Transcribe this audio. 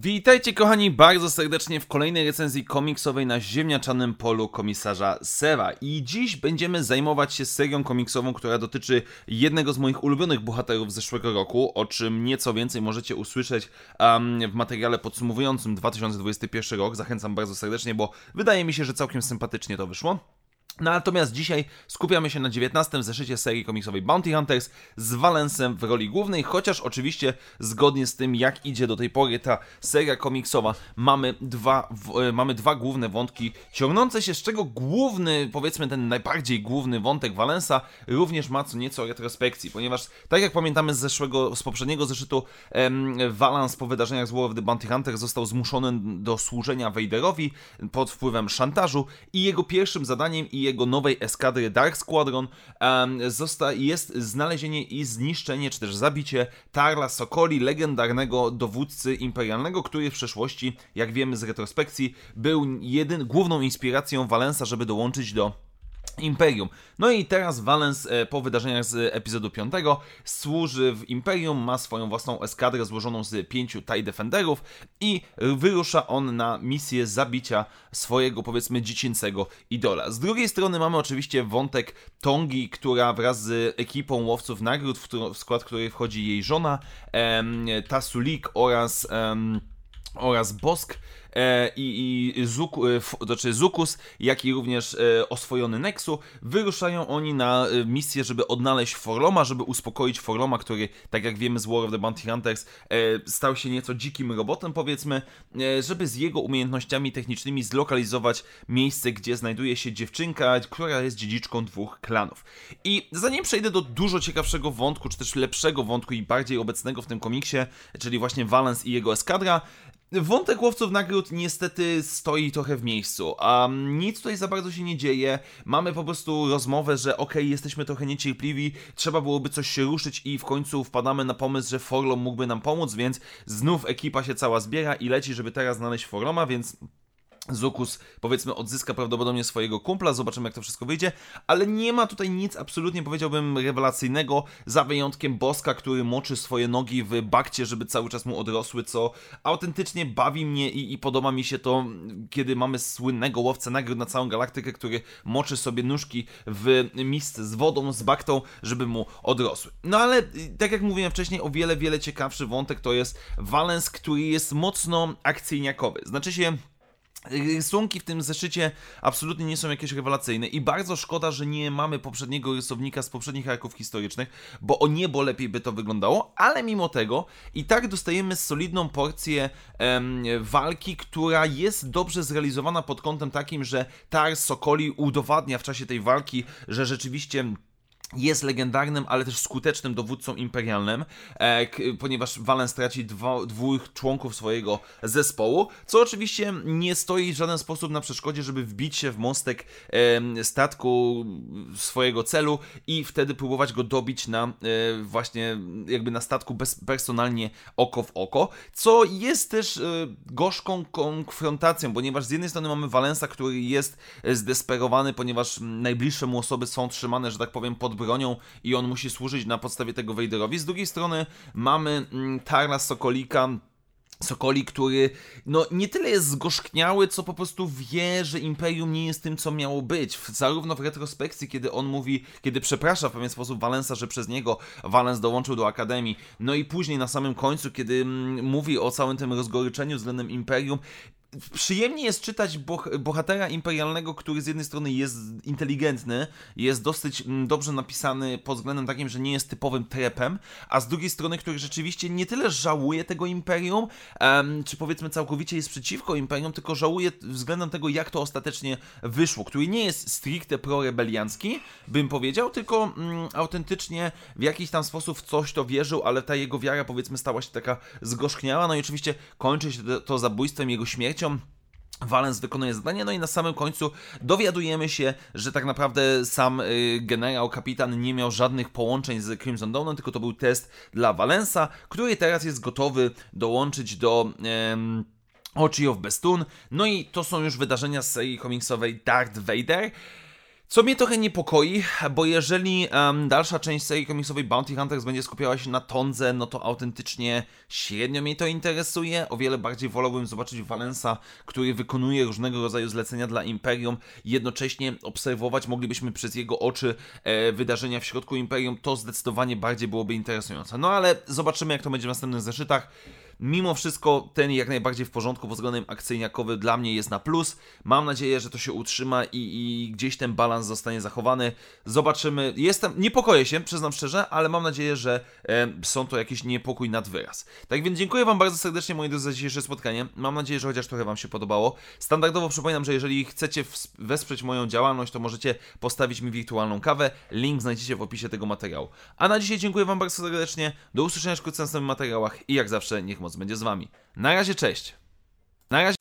Witajcie kochani bardzo serdecznie w kolejnej recenzji komiksowej na ziemniaczanym polu komisarza Sera. I dziś będziemy zajmować się serią komiksową, która dotyczy jednego z moich ulubionych bohaterów z zeszłego roku, o czym nieco więcej możecie usłyszeć um, w materiale podsumowującym 2021 rok. Zachęcam bardzo serdecznie, bo wydaje mi się, że całkiem sympatycznie to wyszło. No, natomiast dzisiaj skupiamy się na 19 zeszycie serii komiksowej Bounty Hunters z Valensem w roli głównej, chociaż oczywiście zgodnie z tym, jak idzie do tej pory ta seria komiksowa, mamy dwa, w, e, mamy dwa główne wątki ciągnące się, z czego główny, powiedzmy ten najbardziej główny wątek Valensa również ma co nieco retrospekcji, ponieważ tak jak pamiętamy z zeszłego, z poprzedniego zeszytu, em, Valens po wydarzeniach z War of the Bounty Hunters został zmuszony do służenia Vaderowi pod wpływem szantażu i jego pierwszym zadaniem i jego nowej eskadry Dark Squadron zosta, jest znalezienie i zniszczenie, czy też zabicie Tarla Sokoli, legendarnego dowódcy imperialnego, który w przeszłości, jak wiemy z retrospekcji, był jedyn, główną inspiracją Valensa, żeby dołączyć do Imperium. No i teraz Valens e, po wydarzeniach z epizodu 5 służy w Imperium, ma swoją własną eskadrę złożoną z pięciu TIE Defenderów i wyrusza on na misję zabicia swojego powiedzmy dziecięcego idola. Z drugiej strony mamy oczywiście wątek Tongi, która wraz z ekipą łowców nagród, w, w skład której wchodzi jej żona, em, Tasulik oraz... Em, oraz Bosk i, i Zuk, e, znaczy Zukus, jak i również e, oswojony Nexu, wyruszają oni na e, misję, żeby odnaleźć Forloma, żeby uspokoić Forloma, który, tak jak wiemy z War of the Bounty Hunters, e, stał się nieco dzikim robotem, powiedzmy, e, żeby z jego umiejętnościami technicznymi zlokalizować miejsce, gdzie znajduje się dziewczynka, która jest dziedziczką dwóch klanów. I zanim przejdę do dużo ciekawszego wątku, czy też lepszego wątku i bardziej obecnego w tym komiksie, czyli właśnie Valens i jego eskadra, Wątek łowców nagród niestety stoi trochę w miejscu, a nic tutaj za bardzo się nie dzieje. Mamy po prostu rozmowę, że okej, okay, jesteśmy trochę niecierpliwi, trzeba byłoby coś się ruszyć i w końcu wpadamy na pomysł, że Forlom mógłby nam pomóc, więc znów ekipa się cała zbiera i leci, żeby teraz znaleźć Forloma, więc Zukus, powiedzmy, odzyska prawdopodobnie swojego kumpla, zobaczymy jak to wszystko wyjdzie, ale nie ma tutaj nic absolutnie, powiedziałbym, rewelacyjnego, za wyjątkiem Boska, który moczy swoje nogi w bakcie, żeby cały czas mu odrosły, co autentycznie bawi mnie i, i podoba mi się to, kiedy mamy słynnego łowcę nagród na całą galaktykę, który moczy sobie nóżki w misce z wodą, z baktą, żeby mu odrosły. No ale, tak jak mówiłem wcześniej, o wiele, wiele ciekawszy wątek to jest Valens, który jest mocno akcyjniakowy. Znaczy się Rysunki w tym zeszycie absolutnie nie są jakieś rewelacyjne i bardzo szkoda, że nie mamy poprzedniego rysownika z poprzednich arków historycznych, bo o niebo lepiej by to wyglądało, ale mimo tego i tak dostajemy solidną porcję em, walki, która jest dobrze zrealizowana pod kątem takim, że Tar Sokoli udowadnia w czasie tej walki, że rzeczywiście jest legendarnym, ale też skutecznym dowódcą imperialnym, e, ponieważ Valens traci dwo, dwóch członków swojego zespołu, co oczywiście nie stoi w żaden sposób na przeszkodzie, żeby wbić się w mostek e, statku swojego celu i wtedy próbować go dobić na e, właśnie jakby na statku bez, personalnie oko w oko, co jest też e, gorzką konfrontacją, ponieważ z jednej strony mamy Valensa, który jest zdesperowany, ponieważ najbliższe mu osoby są trzymane, że tak powiem, pod bronią i on musi służyć na podstawie tego Vaderowi. Z drugiej strony mamy mm, Tarla Sokolika, Sokoli, który no nie tyle jest zgorzkniały, co po prostu wie, że Imperium nie jest tym, co miało być. Zarówno w retrospekcji, kiedy on mówi, kiedy przeprasza w pewien sposób Valensa, że przez niego Valens dołączył do Akademii, no i później na samym końcu, kiedy mm, mówi o całym tym rozgoryczeniu względem Imperium, przyjemnie jest czytać boh bohatera imperialnego, który z jednej strony jest inteligentny, jest dosyć mm, dobrze napisany pod względem takim, że nie jest typowym trepem, a z drugiej strony, który rzeczywiście nie tyle żałuje tego imperium, um, czy powiedzmy całkowicie jest przeciwko imperium, tylko żałuje względem tego, jak to ostatecznie wyszło, który nie jest stricte prorebeliancki, bym powiedział, tylko mm, autentycznie w jakiś tam sposób w coś to wierzył, ale ta jego wiara powiedzmy stała się taka zgorzkniała, no i oczywiście kończy się to, zabójstwem jego śmierci, śmiercią. Valens wykonuje zadanie, no i na samym końcu dowiadujemy się, że tak naprawdę sam y, generał, kapitan nie miał żadnych połączeń z Crimson Dawnem, tylko to był test dla Valensa, który teraz jest gotowy dołączyć do... Ochi of Bestun. No i to są już wydarzenia z serii komiksowej Darth Vader. Co mnie trochę niepokoi, bo jeżeli um, dalsza część serii komiksowej Bounty Hunters będzie skupiała się na Tondze, no to autentycznie średnio mnie to interesuje. O wiele bardziej wolałbym zobaczyć Valensa, który wykonuje różnego rodzaju zlecenia dla Imperium. Jednocześnie obserwować moglibyśmy przez jego oczy e, wydarzenia w środku Imperium. To zdecydowanie bardziej byłoby interesujące. No ale zobaczymy, jak to będzie w następnych zeszytach. Mimo wszystko ten jak najbardziej w porządku pod względem akcyjniakowy dla mnie jest na plus. Mam nadzieję, że to się utrzyma i, i gdzieś ten balans zostanie zachowany. Zobaczymy. Jestem, niepokoję się, przyznam szczerze, ale mam nadzieję, że e, są to jakiś niepokój nad wyraz. Tak więc dziękuję Wam bardzo serdecznie moi drodzy za dzisiejsze spotkanie. Mam nadzieję, że chociaż trochę Wam się podobało. Standardowo przypominam, że jeżeli chcecie wesprzeć moją działalność, to możecie postawić mi wirtualną kawę. Link znajdziecie w opisie tego materiału. A na dzisiaj dziękuję Wam bardzo serdecznie. Do usłyszenia wkrótce w materiałach i jak zawsze niech moc będzie z Wami. Na razie, cześć! Na razie.